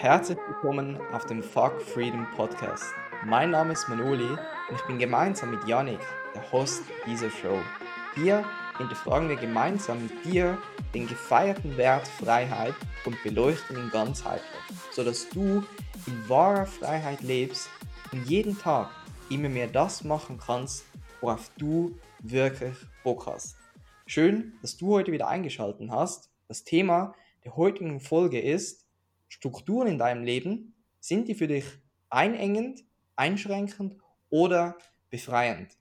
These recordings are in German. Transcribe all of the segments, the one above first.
Herzlich willkommen auf dem Fuck Freedom Podcast. Mein Name ist Manoli und ich bin gemeinsam mit Yannick der Host dieser Show. Hier hinterfragen wir gemeinsam mit dir den gefeierten Wert Freiheit und beleuchten ihn ganzheitlich, sodass du in wahrer Freiheit lebst und jeden Tag immer mehr das machen kannst, worauf du wirklich Bock hast. Schön, dass du heute wieder eingeschaltet hast. Das Thema der heutigen Folge ist Strukturen in deinem Leben. Sind die für dich einengend, einschränkend oder befreiend?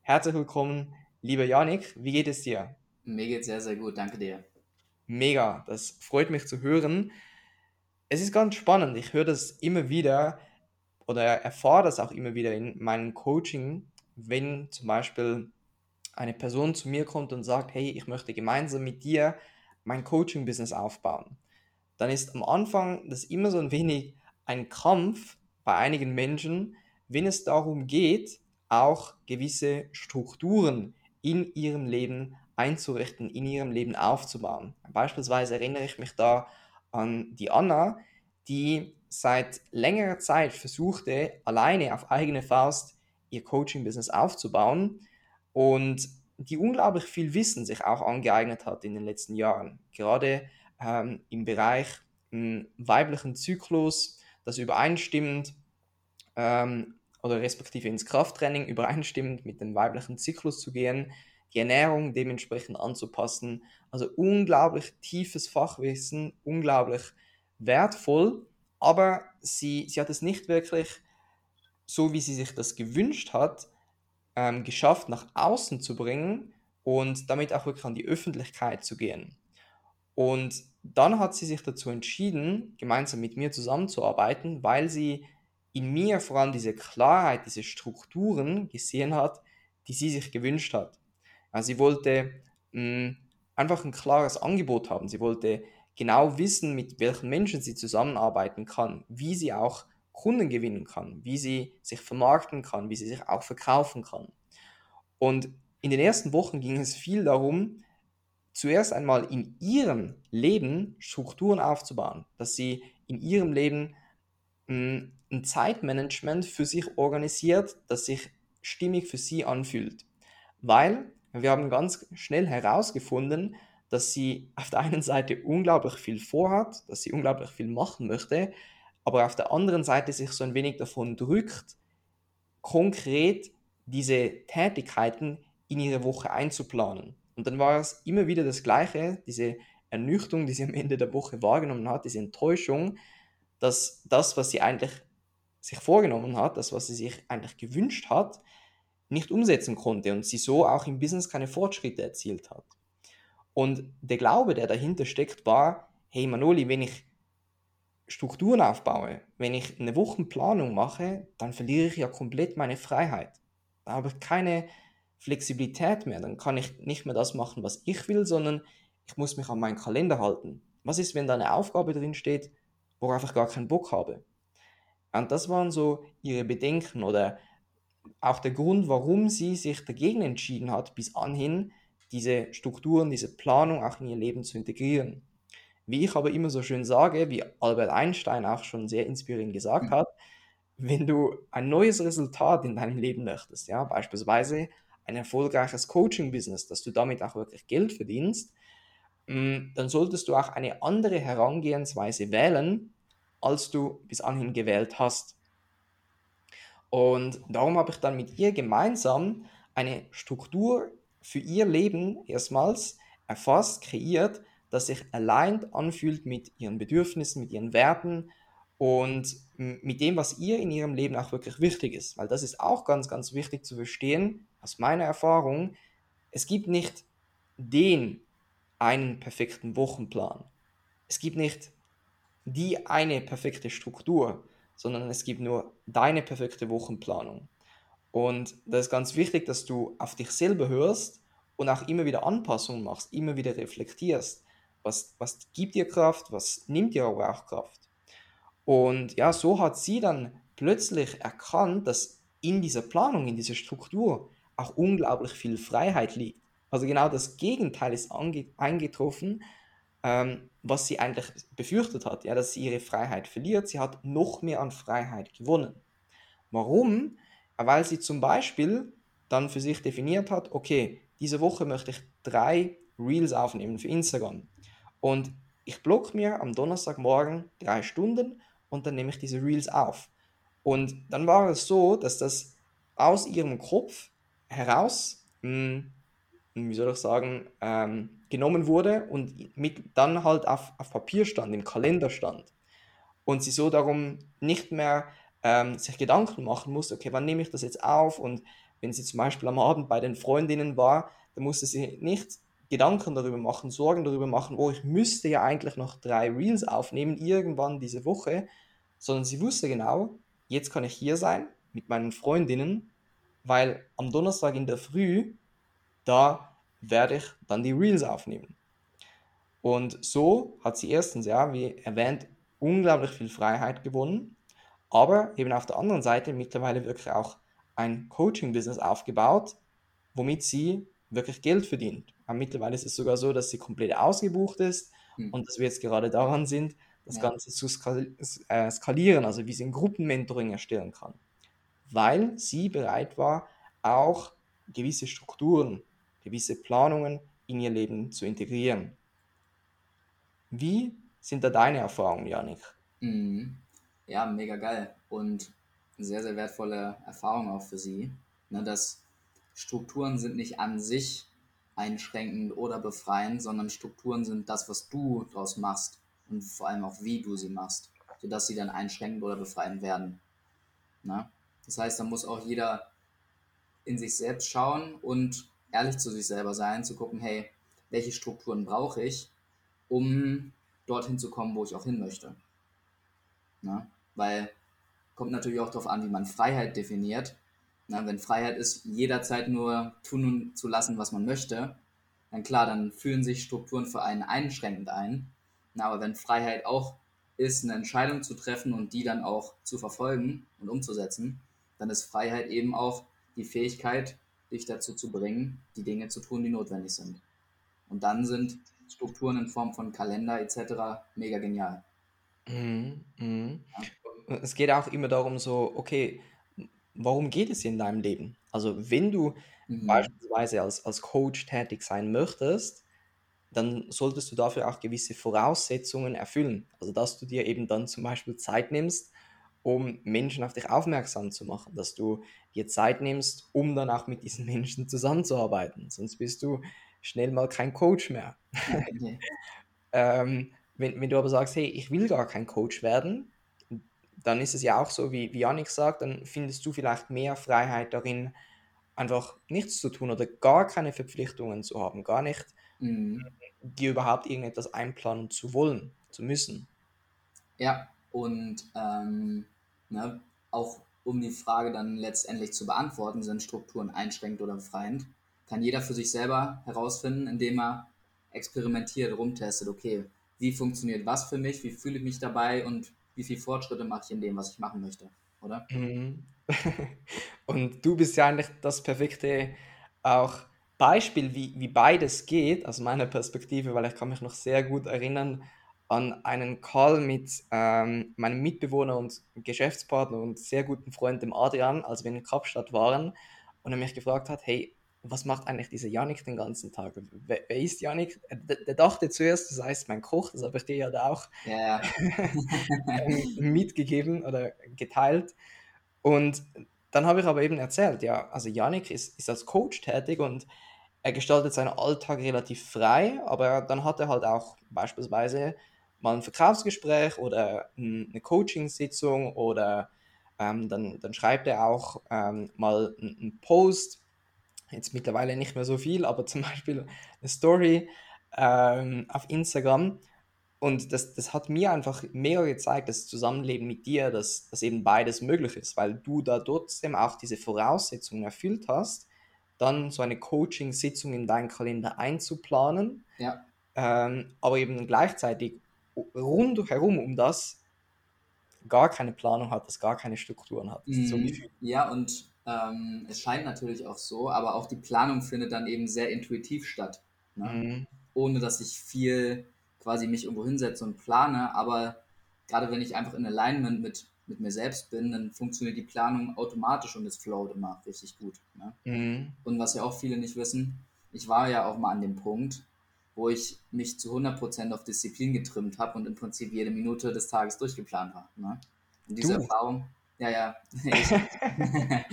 Herzlich willkommen, lieber Janik. Wie geht es dir? Mir geht sehr, sehr gut. Danke dir. Mega, das freut mich zu hören. Es ist ganz spannend. Ich höre das immer wieder oder erfahre das auch immer wieder in meinem Coaching, wenn zum Beispiel eine Person zu mir kommt und sagt, hey, ich möchte gemeinsam mit dir mein Coaching-Business aufbauen, dann ist am Anfang das immer so ein wenig ein Kampf bei einigen Menschen, wenn es darum geht, auch gewisse Strukturen in ihrem Leben einzurichten, in ihrem Leben aufzubauen. Beispielsweise erinnere ich mich da an die Anna, die seit längerer Zeit versuchte, alleine auf eigene Faust ihr Coaching-Business aufzubauen und die unglaublich viel Wissen sich auch angeeignet hat in den letzten Jahren. Gerade ähm, im Bereich ähm, weiblichen Zyklus, das übereinstimmt ähm, oder respektive ins Krafttraining übereinstimmt mit dem weiblichen Zyklus zu gehen, die Ernährung dementsprechend anzupassen. Also unglaublich tiefes Fachwissen, unglaublich wertvoll, aber sie, sie hat es nicht wirklich so, wie sie sich das gewünscht hat, ähm, geschafft, nach außen zu bringen und damit auch wirklich an die Öffentlichkeit zu gehen. Und dann hat sie sich dazu entschieden, gemeinsam mit mir zusammenzuarbeiten, weil sie in mir vor allem diese Klarheit, diese Strukturen gesehen hat, die sie sich gewünscht hat. Also sie wollte mh, einfach ein klares Angebot haben. Sie wollte genau wissen, mit welchen Menschen sie zusammenarbeiten kann, wie sie auch Kunden gewinnen kann, wie sie sich vermarkten kann, wie sie sich auch verkaufen kann. Und in den ersten Wochen ging es viel darum, zuerst einmal in ihrem Leben Strukturen aufzubauen, dass sie in ihrem Leben hm, ein Zeitmanagement für sich organisiert, das sich stimmig für sie anfühlt. Weil wir haben ganz schnell herausgefunden, dass sie auf der einen Seite unglaublich viel vorhat, dass sie unglaublich viel machen möchte, aber auf der anderen Seite sich so ein wenig davon drückt, konkret diese Tätigkeiten in ihre Woche einzuplanen. Und dann war es immer wieder das Gleiche, diese Ernüchterung, die sie am Ende der Woche wahrgenommen hat, diese Enttäuschung, dass das, was sie eigentlich sich vorgenommen hat, das, was sie sich eigentlich gewünscht hat, nicht umsetzen konnte und sie so auch im Business keine Fortschritte erzielt hat. Und der Glaube, der dahinter steckt, war, hey Manoli, wenn ich Strukturen aufbaue, wenn ich eine Wochenplanung mache, dann verliere ich ja komplett meine Freiheit. Da habe ich keine Flexibilität mehr. Dann kann ich nicht mehr das machen, was ich will, sondern ich muss mich an meinen Kalender halten. Was ist, wenn da eine Aufgabe drin steht, worauf ich gar keinen Bock habe? Und das waren so ihre Bedenken oder auch der Grund, warum sie sich dagegen entschieden hat, bis anhin diese Strukturen, diese Planung auch in ihr Leben zu integrieren. Wie ich aber immer so schön sage, wie Albert Einstein auch schon sehr inspirierend gesagt mhm. hat, wenn du ein neues Resultat in deinem Leben möchtest, ja, beispielsweise ein erfolgreiches Coaching-Business, dass du damit auch wirklich Geld verdienst, mm, dann solltest du auch eine andere Herangehensweise wählen, als du bis anhin gewählt hast. Und darum habe ich dann mit ihr gemeinsam eine Struktur für ihr Leben erstmals erfasst, kreiert, das sich allein anfühlt mit ihren Bedürfnissen, mit ihren Werten und mit dem, was ihr in ihrem Leben auch wirklich wichtig ist. Weil das ist auch ganz, ganz wichtig zu verstehen, aus meiner Erfahrung, es gibt nicht den einen perfekten Wochenplan. Es gibt nicht die eine perfekte Struktur, sondern es gibt nur deine perfekte Wochenplanung. Und das ist ganz wichtig, dass du auf dich selber hörst und auch immer wieder Anpassungen machst, immer wieder reflektierst was, was gibt dir Kraft, was nimmt dir aber auch Kraft. Und ja, so hat sie dann plötzlich erkannt, dass in dieser Planung, in dieser Struktur auch unglaublich viel Freiheit liegt. Also genau das Gegenteil ist eingetroffen, ähm, was sie eigentlich befürchtet hat, ja, dass sie ihre Freiheit verliert. Sie hat noch mehr an Freiheit gewonnen. Warum? Weil sie zum Beispiel dann für sich definiert hat, okay, diese Woche möchte ich drei Reels aufnehmen für Instagram. Und ich block mir am Donnerstagmorgen drei Stunden und dann nehme ich diese Reels auf. Und dann war es so, dass das aus ihrem Kopf heraus, mh, hm, wie soll ich sagen, ähm, genommen wurde und mit, dann halt auf, auf Papier stand, im Kalender stand. Und sie so darum nicht mehr ähm, sich Gedanken machen musste, okay, wann nehme ich das jetzt auf? Und wenn sie zum Beispiel am Abend bei den Freundinnen war, dann musste sie nicht Gedanken darüber machen, Sorgen darüber machen, oh, ich müsste ja eigentlich noch drei Reels aufnehmen, irgendwann diese Woche, sondern sie wusste genau, jetzt kann ich hier sein mit meinen Freundinnen, weil am Donnerstag in der Früh, da werde ich dann die Reels aufnehmen. Und so hat sie erstens, ja, wie erwähnt, unglaublich viel Freiheit gewonnen, aber eben auf der anderen Seite mittlerweile wirklich auch ein Coaching-Business aufgebaut, womit sie wirklich Geld verdient. Aber mittlerweile ist es sogar so, dass sie komplett ausgebucht ist hm. und dass wir jetzt gerade daran sind, das ja. Ganze zu äh, skalieren, also wie sie ein Gruppenmentoring erstellen kann. Weil sie bereit war, auch gewisse Strukturen, gewisse Planungen in ihr Leben zu integrieren. Wie sind da deine Erfahrungen, Janik? Mhm. Ja, mega geil und sehr, sehr wertvolle Erfahrung auch für sie, ne, dass Strukturen sind nicht an sich einschränkend oder befreiend, sondern Strukturen sind das, was du daraus machst und vor allem auch wie du sie machst, sodass sie dann einschränkend oder befreiend werden. Na? Das heißt, da muss auch jeder in sich selbst schauen und ehrlich zu sich selber sein, zu gucken, hey, welche Strukturen brauche ich, um dorthin zu kommen, wo ich auch hin möchte. Na? Weil kommt natürlich auch darauf an, wie man Freiheit definiert. Na, wenn Freiheit ist, jederzeit nur tun zu lassen, was man möchte, dann klar, dann fühlen sich Strukturen für einen einschränkend ein. Na, aber wenn Freiheit auch ist, eine Entscheidung zu treffen und die dann auch zu verfolgen und umzusetzen, dann ist Freiheit eben auch die Fähigkeit, dich dazu zu bringen, die Dinge zu tun, die notwendig sind. Und dann sind Strukturen in Form von Kalender etc. mega genial. Mhm, mhm. Ja. Es geht auch immer darum, so, okay, warum geht es in deinem Leben? Also, wenn du mhm. beispielsweise als, als Coach tätig sein möchtest, dann solltest du dafür auch gewisse Voraussetzungen erfüllen. Also, dass du dir eben dann zum Beispiel Zeit nimmst, um Menschen auf dich aufmerksam zu machen, dass du dir Zeit nimmst, um dann auch mit diesen Menschen zusammenzuarbeiten. Sonst bist du schnell mal kein Coach mehr. Okay. ähm, wenn, wenn du aber sagst, hey, ich will gar kein Coach werden, dann ist es ja auch so, wie, wie Janik sagt, dann findest du vielleicht mehr Freiheit darin, einfach nichts zu tun oder gar keine Verpflichtungen zu haben, gar nicht mhm. dir überhaupt irgendetwas einplanen zu wollen, zu müssen. Ja, und ähm, ne, auch um die Frage dann letztendlich zu beantworten, sind Strukturen einschränkend oder befreiend, kann jeder für sich selber herausfinden, indem er experimentiert, rumtestet, okay, wie funktioniert was für mich, wie fühle ich mich dabei und wie viele Fortschritte mache ich in dem, was ich machen möchte, oder? Mhm. und du bist ja eigentlich das perfekte auch Beispiel, wie, wie beides geht, aus meiner Perspektive, weil ich kann mich noch sehr gut erinnern an einen Call mit ähm, meinem Mitbewohner und Geschäftspartner und sehr guten Freund, dem Adrian, als wir in Kapstadt waren und er mich gefragt hat, hey, was macht eigentlich dieser Janik den ganzen Tag? Wer, wer ist Janik? Der, der, dachte zuerst, das heißt mein Koch, das habe ich dir ja da auch yeah. mitgegeben oder geteilt. Und dann habe ich aber eben erzählt, ja, also Janik ist, ist als Coach tätig und er gestaltet seinen Alltag relativ frei, aber dann hat er halt auch beispielsweise mal ein Verkaufsgespräch oder eine Coaching-Sitzung oder ähm, dann, dann schreibt er auch ähm, mal einen Post jetzt mittlerweile nicht mehr so viel, aber zum Beispiel eine Story ähm, auf Instagram. Und das, das hat mir einfach mega gezeigt, das Zusammenleben mit dir, dass, dass eben beides möglich ist, weil du da trotzdem auch diese Voraussetzungen erfüllt hast, dann so eine Coaching-Sitzung in deinen Kalender einzuplanen, ja. ähm, aber eben gleichzeitig rundherum um das gar keine Planung hat, das gar keine Strukturen hat. Mhm. So ja, und ähm, es scheint natürlich auch so, aber auch die Planung findet dann eben sehr intuitiv statt. Ne? Mhm. Ohne dass ich viel quasi mich irgendwo hinsetze und plane, aber gerade wenn ich einfach in Alignment mit, mit mir selbst bin, dann funktioniert die Planung automatisch und es flowt immer richtig gut. Ne? Mhm. Und was ja auch viele nicht wissen, ich war ja auch mal an dem Punkt, wo ich mich zu 100% auf Disziplin getrimmt habe und im Prinzip jede Minute des Tages durchgeplant habe. Ne? Und diese du. Erfahrung, ja, ja.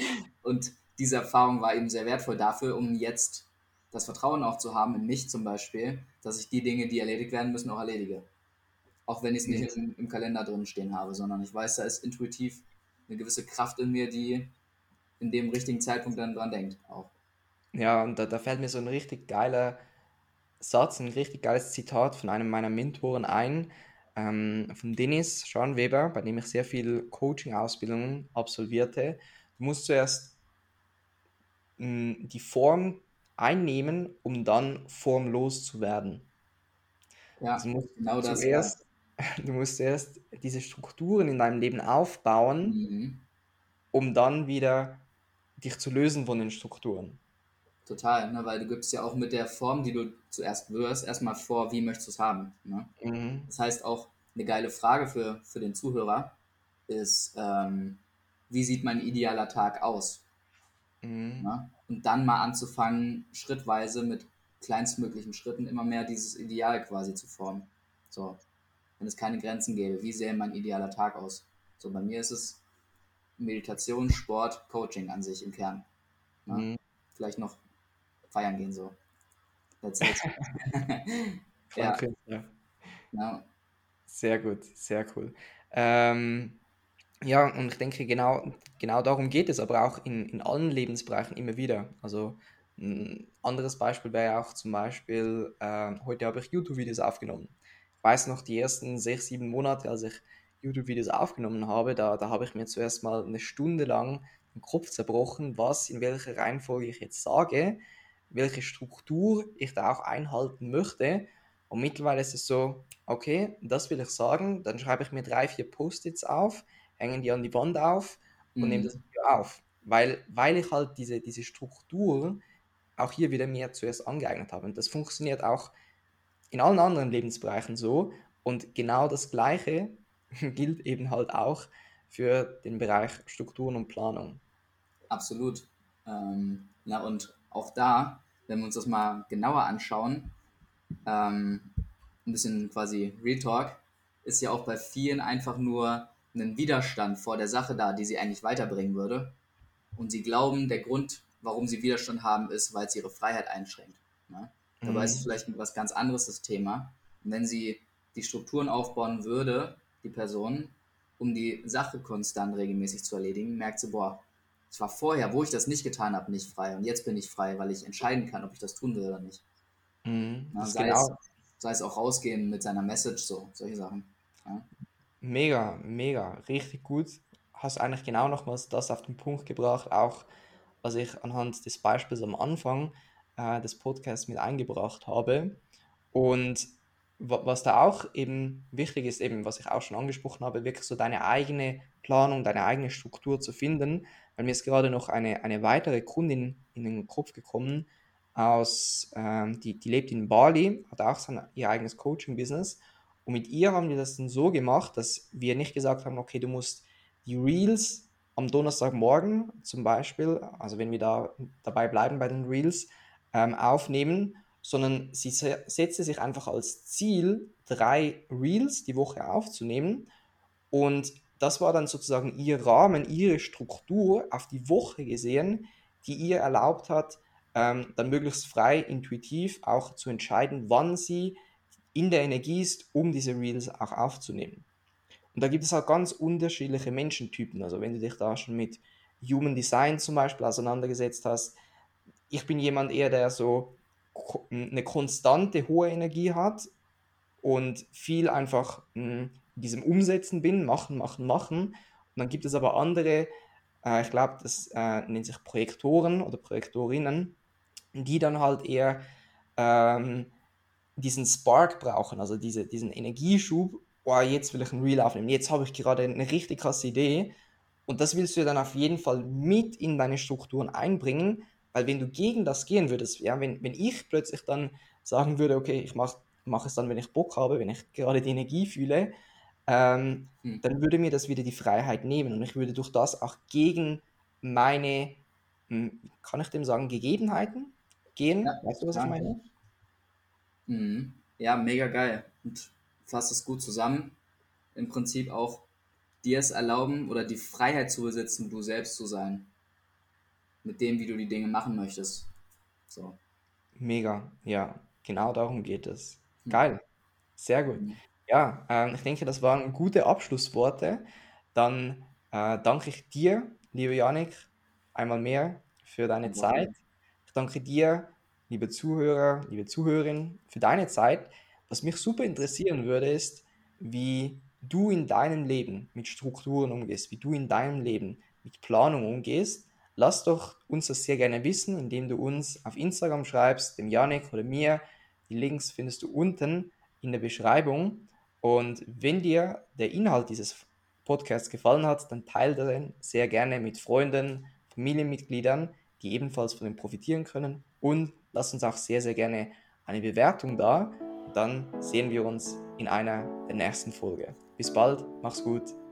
und diese Erfahrung war eben sehr wertvoll dafür, um jetzt das Vertrauen auch zu haben in mich zum Beispiel, dass ich die Dinge, die erledigt werden müssen, auch erledige. Auch wenn ich es nicht im, im, Kalender drin stehen habe, sondern ich weiß, da ist intuitiv eine gewisse Kraft in mir, die in dem richtigen Zeitpunkt dann dran denkt. Auch. Ja, und da, da fällt mir so ein richtig geiler Satz, ein richtig geiles Zitat von einem meiner Mentoren ein, ähm, von Dennis Scharnweber, bei dem ich sehr viel Coaching-Ausbildungen absolvierte. Du musst zuerst mh, hm, die Form einnehmen, um dann formlos zu werden. Ja, also genau das. Zuerst, du musst erst diese Strukturen in deinem Leben aufbauen, mhm. um dann wieder dich zu lösen von den Strukturen. Total, ne? weil du gibst ja auch mit der Form, die du zuerst wirst, erstmal vor, wie möchtest du es haben. Ne? Mhm. Das heißt auch, eine geile Frage für, für den Zuhörer ist, ähm, wie sieht mein idealer Tag aus? Mhm. Ne? Und dann mal anzufangen, schrittweise mit kleinstmöglichen Schritten immer mehr dieses Ideal quasi zu formen. So, wenn es keine Grenzen gäbe, wie sähe mein idealer Tag aus? So, bei mir ist es Meditation, Sport, Coaching an sich im Kern. Ne? Mhm. Vielleicht noch feiern gehen so. Ja. ja. Sehr gut, sehr cool. Ähm, ja, und ich denke, genau, genau darum geht es, aber auch in, in allen Lebensbereichen immer wieder. Also ein anderes Beispiel wäre auch zum Beispiel, äh, heute habe ich YouTube-Videos aufgenommen. Ich weiß noch, die ersten sechs, sieben Monate, als ich YouTube-Videos aufgenommen habe, da, da habe ich mir zuerst mal eine Stunde lang den Kopf zerbrochen, was in welcher Reihenfolge ich jetzt sage, welche Struktur ich da auch einhalten möchte. Und mittlerweile ist es so, okay, das will ich sagen, dann schreibe ich mir drei, vier Post-its auf, hängen die an die Wand auf und mhm. nehme das Video auf. Weil, weil ich halt diese, diese Struktur auch hier wieder mir zuerst angeeignet habe. Und das funktioniert auch in allen anderen Lebensbereichen so. Und genau das Gleiche gilt eben halt auch für den Bereich Strukturen und Planung. Absolut. Ähm, na und auch da, wenn wir uns das mal genauer anschauen, ähm, ein bisschen quasi Retalk, ist ja auch bei vielen einfach nur ein Widerstand vor der Sache da, die sie eigentlich weiterbringen würde. Und sie glauben, der Grund, warum sie Widerstand haben, ist, weil es ihre Freiheit einschränkt. Ne? Mhm. Dabei ist es vielleicht was ganz anderes das Thema. Und wenn sie die Strukturen aufbauen würde, die Person, um die Sache konstant regelmäßig zu erledigen, merkt sie, boah, ich war vorher, wo ich das nicht getan habe, nicht frei. Und jetzt bin ich frei, weil ich entscheiden kann, ob ich das tun will oder nicht. Mhm, Na, sei, genau. es, sei es auch rausgehen mit seiner Message, so, solche Sachen. Ja. Mega, mega, richtig gut. Hast eigentlich genau nochmals das auf den Punkt gebracht, auch was ich anhand des Beispiels am Anfang äh, des Podcasts mit eingebracht habe. Und was da auch eben wichtig ist, eben was ich auch schon angesprochen habe, wirklich so deine eigene Planung, deine eigene Struktur zu finden, weil mir ist gerade noch eine, eine weitere Kundin in den Kopf gekommen, aus, ähm, die, die lebt in Bali, hat auch sein, ihr eigenes Coaching-Business und mit ihr haben wir das dann so gemacht, dass wir nicht gesagt haben, okay, du musst die Reels am Donnerstagmorgen zum Beispiel, also wenn wir da dabei bleiben bei den Reels, ähm, aufnehmen, sondern sie setzte sich einfach als Ziel, drei Reels die Woche aufzunehmen. Und das war dann sozusagen ihr Rahmen, ihre Struktur auf die Woche gesehen, die ihr erlaubt hat, ähm, dann möglichst frei, intuitiv auch zu entscheiden, wann sie in der Energie ist, um diese Reels auch aufzunehmen. Und da gibt es auch ganz unterschiedliche Menschentypen. Also wenn du dich da schon mit Human Design zum Beispiel auseinandergesetzt hast, ich bin jemand eher, der so eine konstante hohe Energie hat und viel einfach in diesem Umsetzen bin, machen, machen, machen. Und dann gibt es aber andere, äh, ich glaube, das äh, nennt sich Projektoren oder Projektorinnen, die dann halt eher ähm, diesen Spark brauchen, also diese, diesen Energieschub, oh, jetzt will ich ein Reel aufnehmen, jetzt habe ich gerade eine richtig krasse Idee. Und das willst du dann auf jeden Fall mit in deine Strukturen einbringen, weil wenn du gegen das gehen würdest, ja, wenn, wenn ich plötzlich dann sagen würde, okay, ich mache mache es dann, wenn ich Bock habe, wenn ich gerade die Energie fühle, ähm, hm. dann würde mir das wieder die Freiheit nehmen und ich würde durch das auch gegen meine, hm, kann ich dem sagen, Gegebenheiten gehen. Ja, weißt du, was ich meine? Mhm. Ja, mega geil. Und fasst es gut zusammen. Im Prinzip auch dir es erlauben oder die Freiheit zu besitzen, du selbst zu sein. Mit dem, wie du die Dinge machen möchtest. So. Mega, ja, genau darum geht es. Hm. Geil, sehr gut. Ja, ähm, ich denke, das waren gute Abschlussworte. Dann äh, danke ich dir, lieber Janik, einmal mehr für deine Zeit. Ich danke dir, liebe Zuhörer, liebe Zuhörerin, für deine Zeit. Was mich super interessieren würde, ist, wie du in deinem Leben mit Strukturen umgehst, wie du in deinem Leben mit Planung umgehst. Lass doch uns das sehr gerne wissen, indem du uns auf Instagram schreibst, dem Janik oder mir. Die Links findest du unten in der Beschreibung. Und wenn dir der Inhalt dieses Podcasts gefallen hat, dann teile den sehr gerne mit Freunden, Familienmitgliedern, die ebenfalls von dem profitieren können. Und lass uns auch sehr, sehr gerne eine Bewertung da. Dann sehen wir uns in einer der nächsten Folge. Bis bald, mach's gut.